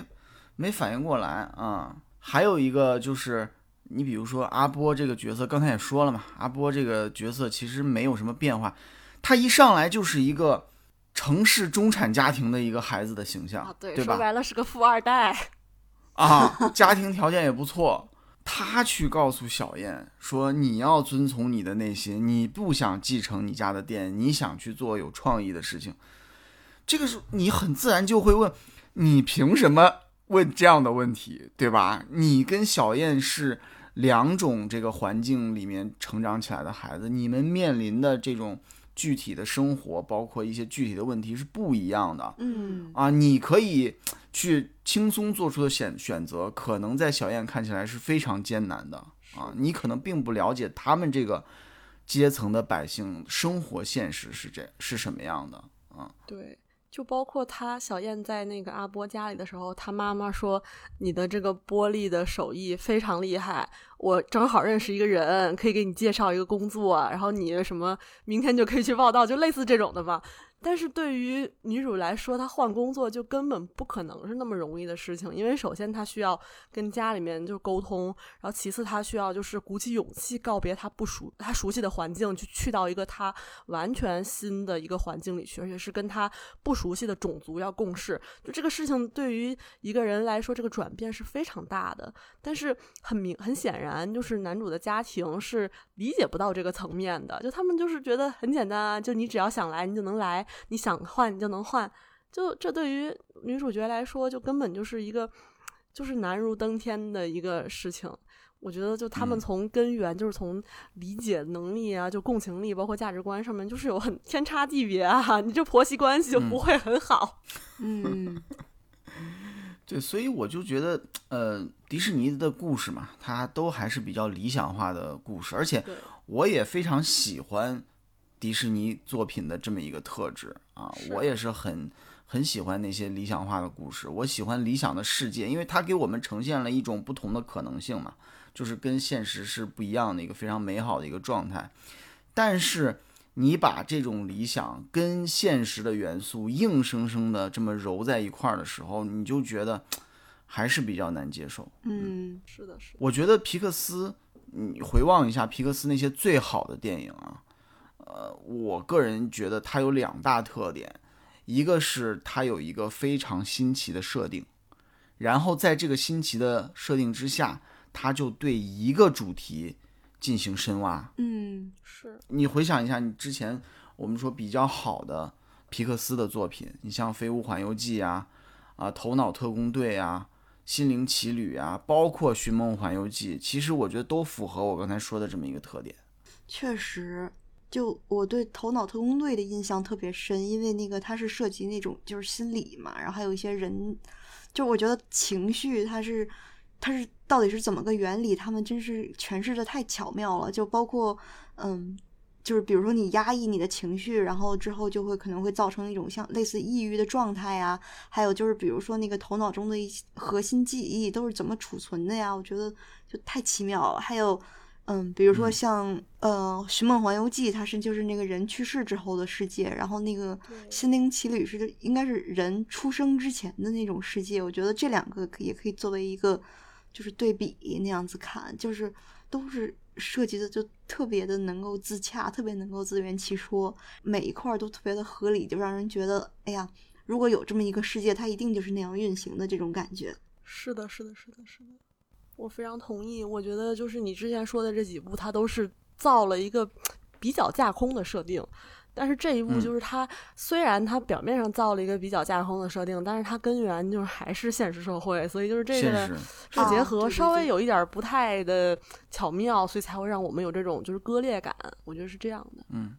没反应过来啊。还有一个就是你比如说阿波这个角色，刚才也说了嘛，阿波这个角色其实没有什么变化，他一上来就是一个。城市中产家庭的一个孩子的形象，对，说白了是个富二代啊，家庭条件也不错。他去告诉小燕说：“你要遵从你的内心，你不想继承你家的店，你想去做有创意的事情。”这个时候，你很自然就会问：“你凭什么问这样的问题？对吧？你跟小燕是两种这个环境里面成长起来的孩子，你们面临的这种。”具体的生活，包括一些具体的问题是不一样的。嗯啊，你可以去轻松做出的选选择，可能在小燕看起来是非常艰难的啊。你可能并不了解他们这个阶层的百姓生活现实是这是什么样的啊。对。就包括他小燕在那个阿波家里的时候，他妈妈说：“你的这个玻璃的手艺非常厉害，我正好认识一个人，可以给你介绍一个工作，然后你什么明天就可以去报道，就类似这种的吧。”但是对于女主来说，她换工作就根本不可能是那么容易的事情，因为首先她需要跟家里面就沟通，然后其次她需要就是鼓起勇气告别她不熟、她熟悉的环境，去去到一个她完全新的一个环境里去，而且是跟她不熟悉的种族要共事。就这个事情对于一个人来说，这个转变是非常大的。但是很明很显然，就是男主的家庭是理解不到这个层面的，就他们就是觉得很简单啊，就你只要想来，你就能来。你想换你就能换，就这对于女主角来说，就根本就是一个就是难如登天的一个事情。我觉得就他们从根源，就是从理解能力啊，就共情力，包括价值观上面，就是有很天差地别啊。你这婆媳关系就不会很好。嗯，对，所以我就觉得，呃，迪士尼的故事嘛，它都还是比较理想化的故事，而且我也非常喜欢。迪士尼作品的这么一个特质啊，我也是很很喜欢那些理想化的故事。我喜欢理想的世界，因为它给我们呈现了一种不同的可能性嘛，就是跟现实是不一样的一个非常美好的一个状态。但是你把这种理想跟现实的元素硬生生的这么揉在一块儿的时候，你就觉得还是比较难接受。嗯，是的，是。我觉得皮克斯，你回望一下皮克斯那些最好的电影啊。呃，我个人觉得它有两大特点，一个是它有一个非常新奇的设定，然后在这个新奇的设定之下，它就对一个主题进行深挖。嗯，是你回想一下，你之前我们说比较好的皮克斯的作品，你像《飞屋环游记》啊，啊，《头脑特工队》啊，《心灵奇旅》啊，包括《寻梦环游记》，其实我觉得都符合我刚才说的这么一个特点。确实。就我对《头脑特工队》的印象特别深，因为那个它是涉及那种就是心理嘛，然后还有一些人，就我觉得情绪它是它是到底是怎么个原理，他们真是诠释的太巧妙了。就包括嗯，就是比如说你压抑你的情绪，然后之后就会可能会造成一种像类似抑郁的状态呀。还有就是比如说那个头脑中的一些核心记忆都是怎么储存的呀？我觉得就太奇妙了。还有。嗯，比如说像呃《寻梦环游记》，它是就是那个人去世之后的世界，然后那个《心灵奇旅》是应该是人出生之前的那种世界。我觉得这两个可也可以作为一个就是对比那样子看，就是都是设计的就特别的能够自洽，特别能够自圆其说，每一块都特别的合理，就让人觉得哎呀，如果有这么一个世界，它一定就是那样运行的这种感觉。是的，是的，是的，是的。我非常同意，我觉得就是你之前说的这几部，它都是造了一个比较架空的设定，但是这一部嗯就是它虽然它表面上造了一个比较架空的设定，但是它根源就是还是现实社会，所以就是这个现实，这结合稍微有一点儿不太的巧妙，所以才会让我们有这种就是割裂感。我觉得是这样的。嗯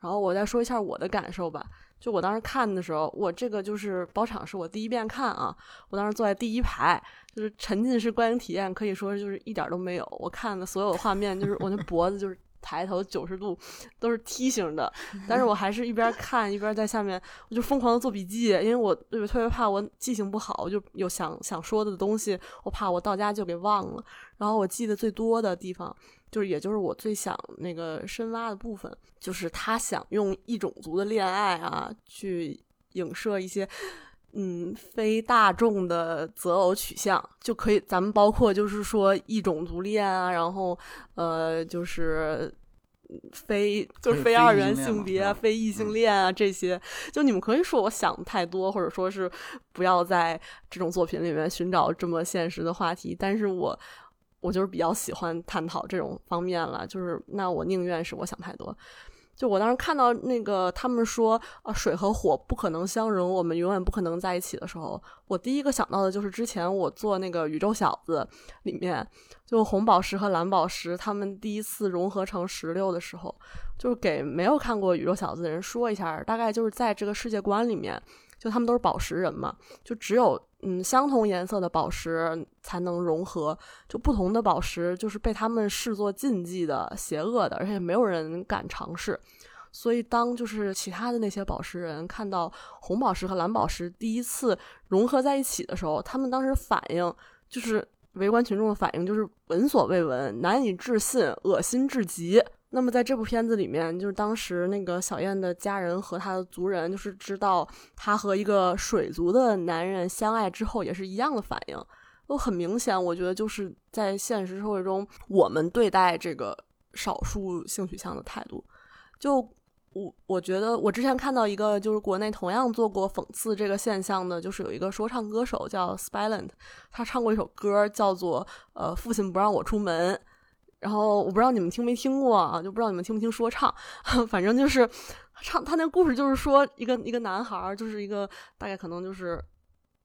然后我再说一下我的感受吧。就我当时看的时候，我这个就是包场是我第一遍看啊，我当时坐在第一排，就是沉浸式观影体验，可以说就是一点都没有。我看的所有画面，就是我那脖子就是抬头九十度都是梯形的，但是我还是一边看一边在下面，我就疯狂的做笔记，因为我特别特别怕我记性不好，我就有想想说的东西，我怕我到家就给忘了。然后我记得最多的地方，就是也就是我最想那个深挖的部分，就是他想用异种族的恋爱啊，去影射一些嗯非大众的择偶取向，就可以咱们包括就是说异种族恋啊，然后呃就是。嗯非就是非二元性别啊、非异性嗯恋啊这些，就你们可以说我想太多，或者说是不要在这种作品里面寻找这么现实的话题，但是我我就是比较喜欢探讨这种方面了，就是那我宁愿是我想太多。就我当时看到那个他们说啊，水和火不可能相容，我们永远不可能在一起的时候，我第一个想到的就是之前我做那个宇宙小子里面，就红宝石和蓝宝石他们第一次融合成石榴的时候，就是给没有看过宇宙小子的人说一下，大概就是在这个世界观里面，就他们都是宝石人嘛，就只有嗯相同颜色的宝石才能融合，就不同的宝石就是被他们视作禁忌的、邪恶的，而且没有人敢尝试。所以，当就是其他的那些宝石人看到红宝石和蓝宝石第一次融合在一起的时候，他们当时反应就是围观群众的反应就是闻所未闻、难以置信、恶心至极。那么在这部片子里面，就是当时那个小燕的家人和她的族人，就是知道她和一个水族的男人相爱之后，也是一样的反应。都很明显，我觉得就是在现实社会中，我们对待这个少数性取向的态度，就我我觉得我之前看到一个就是国内同样做过讽刺这个现象的，就是有一个说唱歌手叫 Spillant，他唱过一首歌叫做呃父亲不让我出门。然后我不知道你们听没听过啊，就不知道你们听不听说唱，反正就是唱他那故事就是说一个一个男孩，就是一个大概可能就是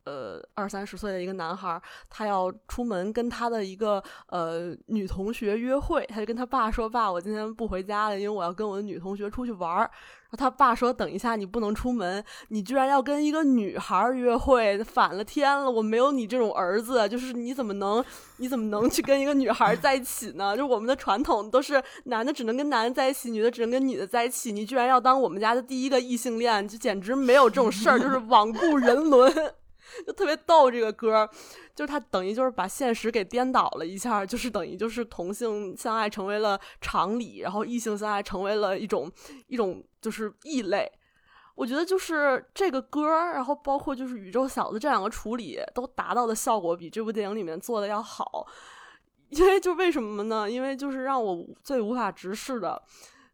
呃二三十岁的一个男孩，他要出门跟他的一个呃女同学约会，他就跟他爸说：“爸，我今天不回家了，因为我要跟我的女同学出去玩儿。”他爸说：“等一下，你不能出门，你居然要跟一个女孩约会，反了天了！我没有你这种儿子，就是你怎么能，你怎么能去跟一个女孩在一起呢？就我们的传统都是男的只能跟男的在一起，女的只能跟女的在一起，你居然要当我们家的第一个异性恋，就简直没有这种事儿，就是罔顾人伦。” 就特别逗这个歌，就是他等于就是把现实给颠倒了一下，就是等于就是同性相爱成为了常理，然后异性相爱成为了一种一种就是异类。我觉得就是这个歌，然后包括就是宇宙小子这两个处理，都达到的效果比这部电影里面做的要好。因为就为什么呢？因为就是让我最无法直视的。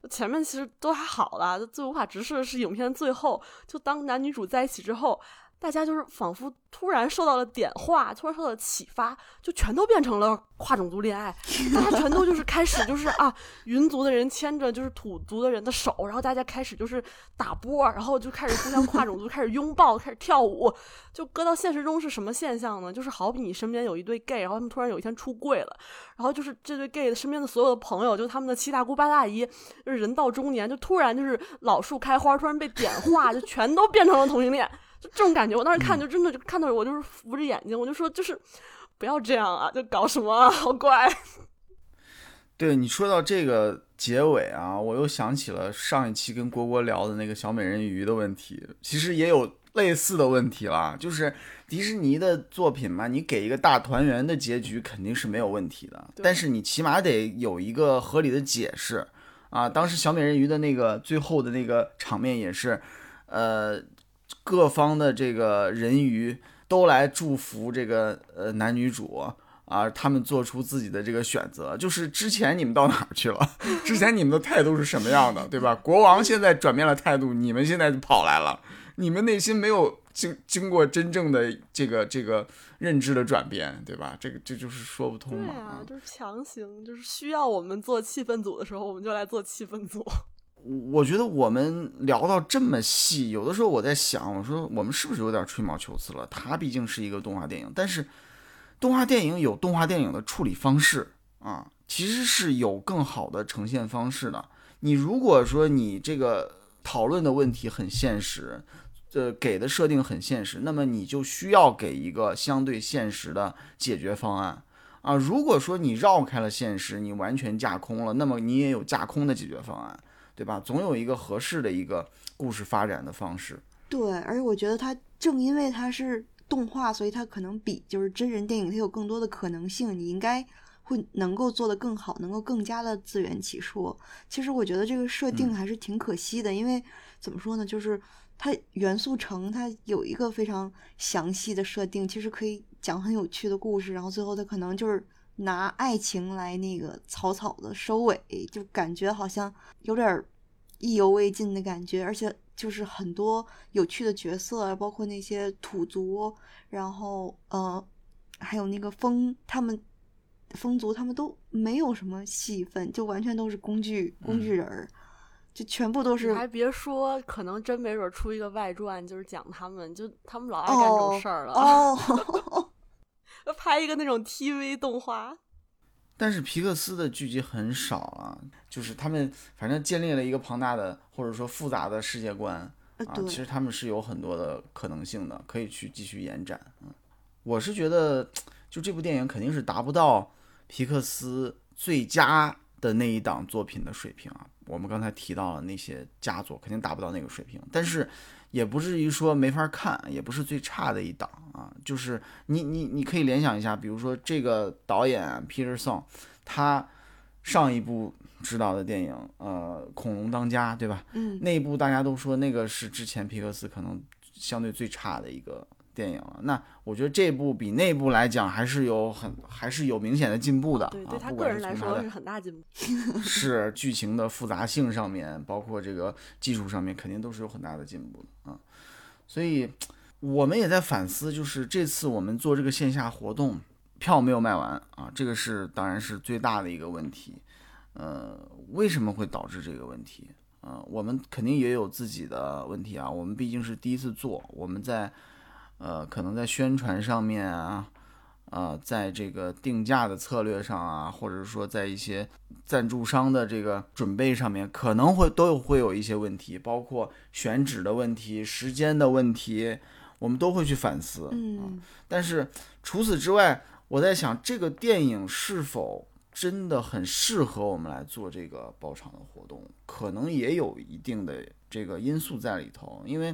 前面其实都还好啦，最无法直视的是影片最后，就当男女主在一起之后，大家就是仿佛突然受到了点化，突然受到了启发，就全都变成了跨种族恋爱，大家全都就是开始就是啊，云族的人牵着就是土族的人的手，然后大家开始就是打波，然后就开始互相跨种族，开始拥抱，开始跳舞。就搁到现实中是什么现象呢？就是好比你身边有一对 gay，然后他们突然有一天出柜了，然后就是这对 gay 的身边的所有的朋友，就他们的七大姑八大姨，就是人到中年，就突然就是老树开花，突然被点化，就全都变成了同性恋。就这种感觉，我当时看就真的就看到我就是扶着眼睛，我就说就是不要这样啊，就搞什么啊，好怪。对你说到这个结尾啊，我又想起了上一期跟郭郭聊的那个小美人鱼的问题，其实也有类似的问题啦。就是迪士尼的作品嘛，你给一个大团圆的结局肯定是没有问题的，但是你起码得有一个合理的解释啊。当时小美人鱼的那个最后的那个场面也是，呃，各方的这个人鱼都来祝福这个呃男女主。啊，他们做出自己的这个选择，就是之前你们到哪儿去了？之前你们的态度是什么样的，对吧？国王现在转变了态度，你们现在就跑来了，你们内心没有经经过真正的这个这个认知的转变，对吧？这个这就是说不通嘛。对啊，就是强行，就是需要我们做气氛组的时候，我们就来做气氛组。我觉得我们聊到这么细，有的时候我在想，我说我们是不是有点吹毛求疵了？它毕竟是一个动画电影，但是动画电影有动画电影的处理方式啊，其实是有更好的呈现方式的。你如果说你这个讨论的问题很现实，呃，给的设定很现实，那么你就需要给一个相对现实的解决方案啊。如果说你绕开了现实，你完全架空了，那么你也有架空的解决方案。对吧？总有一个合适的一个故事发展的方式。对，而且我觉得它正因为它是动画，所以它可能比就是真人电影它有更多的可能性。你应该会能够做得更好，能够更加的自圆其说。其实我觉得这个设定还是挺可惜的，因为怎么说呢，就是它元素城它有一个非常详细的设定，其实可以讲很有趣的故事，然后最后它可能就是拿爱情来那个草草的收尾，就感觉好像有点。意犹未尽的感觉，而且就是很多有趣的角色，包括那些土族，然后呃，还有那个风，他们风族他们都没有什么戏份，就完全都是工具工具人儿，就全部都是。还别说，可能真没准出一个外传，就是讲他们，就他们老爱干这种事儿了。哦 拍一个那种 TV 动画。但是皮克斯的剧集很少啊，就是他们反正建立了一个庞大的或者说复杂的世界观啊，其实他们是有很多的可能性的，可以去继续延展。嗯，我是觉得就这部电影肯定是达不到皮克斯最佳的那一档作品的水平啊。我们刚才提到了那些佳作，肯定达不到那个水平，但是。也不至于说没法看，也不是最差的一档啊。就是你你你可以联想一下，比如说这个导演 Peter Song，他上一部执导的电影，呃，《恐龙当家》，对吧？嗯。那一部大家都说那个是之前皮克斯可能相对最差的一个。电影了，那我觉得这部比那部来讲还是有很还是有明显的进步的。对，对他个人来说是很大进步。是剧情的复杂性上面，包括这个技术上面，肯定都是有很大的进步的啊。所以我们也在反思，就是这次我们做这个线下活动，票没有卖完啊，这个是当然是最大的一个问题。呃，为什么会导致这个问题？啊，我们肯定也有自己的问题啊。我们毕竟是第一次做，我们在。呃，可能在宣传上面啊，呃，在这个定价的策略上啊，或者说在一些赞助商的这个准备上面，可能会都有会有一些问题，包括选址的问题、时间的问题，我们都会去反思。嗯，但是除此之外，我在想，这个电影是否真的很适合我们来做这个包场的活动，可能也有一定的这个因素在里头，因为。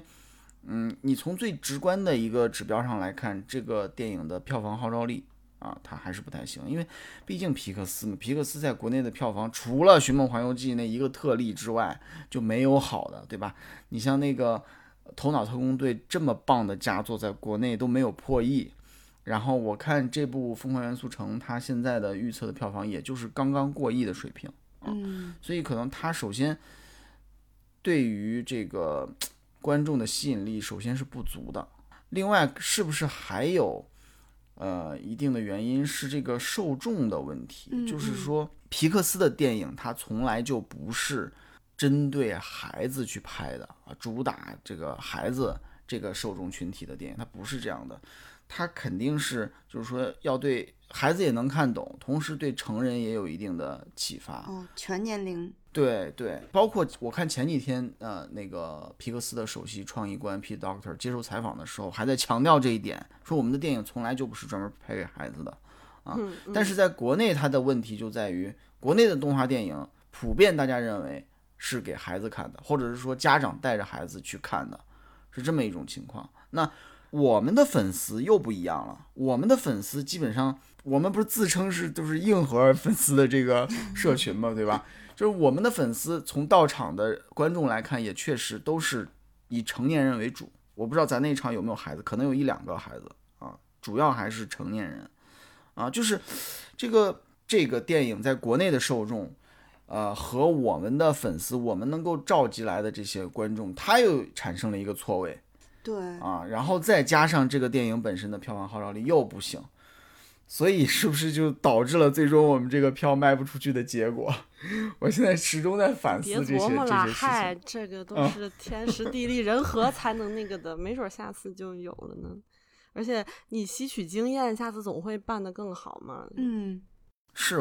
嗯，你从最直观的一个指标上来看，这个电影的票房号召力啊，它还是不太行。因为毕竟皮克斯嘛，皮克斯在国内的票房除了《寻梦环游记》那一个特例之外，就没有好的，对吧？你像那个《头脑特工队》这么棒的佳作，在国内都没有破亿。然后我看这部《疯狂元素城》，它现在的预测的票房也就是刚刚过亿的水平啊。所以可能它首先对于这个。观众的吸引力首先是不足的，另外是不是还有，呃，一定的原因是这个受众的问题，就是说皮克斯的电影它从来就不是针对孩子去拍的啊，主打这个孩子这个受众群体的电影，它不是这样的，它肯定是就是说要对孩子也能看懂，同时对成人也有一定的启发。哦，全年龄。对对，包括我看前几天，呃，那个皮克斯的首席创意官 Pete Doctor 接受采访的时候，还在强调这一点，说我们的电影从来就不是专门拍给孩子的，啊，但是在国内，它的问题就在于，国内的动画电影普遍大家认为是给孩子看的，或者是说家长带着孩子去看的，是这么一种情况。那我们的粉丝又不一样了，我们的粉丝基本上，我们不是自称是都是硬核粉丝的这个社群嘛，对吧？就是我们的粉丝，从到场的观众来看，也确实都是以成年人为主。我不知道咱那场有没有孩子，可能有一两个孩子啊，主要还是成年人啊。就是这个这个电影在国内的受众，呃，和我们的粉丝，我们能够召集来的这些观众，他又产生了一个错位，对啊，然后再加上这个电影本身的票房号召力又不行，所以是不是就导致了最终我们这个票卖不出去的结果？我现在始终在反思别这些琢磨了，这些事嗨，这个都嗯是天时地利人和才能那个的，没准下次就有了呢。而且你吸取经验，下次总会办得更好嘛。嗯，是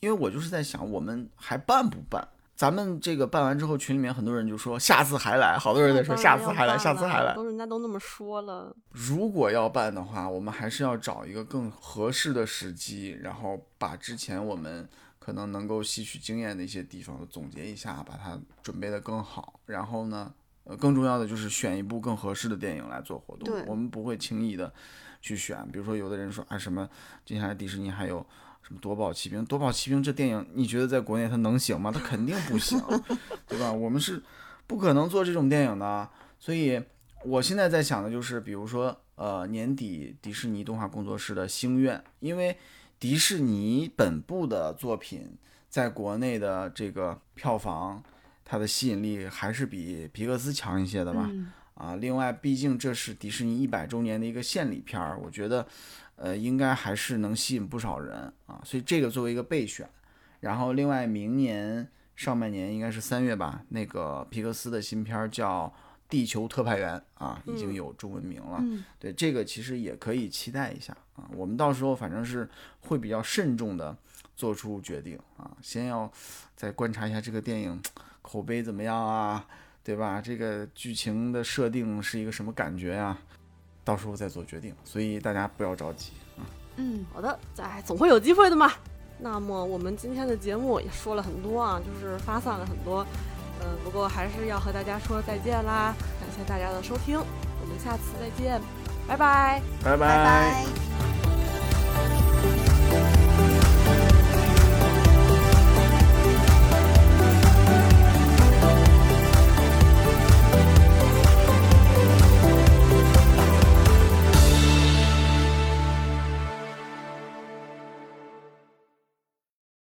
因为我就是在想，我们还办不办？咱们这个办完之后，群里面很多人就说下次还来，好多人在说下次还来，下次还来。了都人家都那么说了。如果要办的话，我们还是要找一个更合适的时机，然后把之前我们可能能够吸取经验的一些地方总结一下，把它准备的更好。然后呢，呃，更重要的就是选一部更合适的电影来做活动对。我们不会轻易的去选，比如说有的人说啊什么，接下来迪士尼还有。什么夺宝奇兵？夺宝奇兵这电影，你觉得在国内它能行吗？它肯定不行，对吧？我们是不可能做这种电影的，所以我现在在想的就是，比如说，呃，年底迪士尼动画工作室的星愿，因为迪士尼本部的作品在国内的这个票房，它的吸引力还是比皮克斯强一些的吧。嗯啊，另外，毕竟这是迪士尼一百周年的一个献礼片儿，我觉得，呃，应该还是能吸引不少人啊，所以这个作为一个备选。然后，另外明年上半年应该是三月吧，那个皮克斯的新片儿叫《地球特派员》啊，已经嗯有中文名了。嗯对，这个其实也可以期待一下啊。我们到时候反正是会比较慎重的做出决定啊，先要再观察一下这个电影口碑怎么样啊，对吧？这个剧情的设定是一个什么感觉呀、到时候再做决定。所以大家不要着急啊。嗯，好的，哎，总会有机会的嘛。那么我们今天的节目也说了很多啊，就是发散了很多，嗯、不过还是要和大家说再见啦，感谢大家的收听，我们下次再见，拜拜。拜拜拜。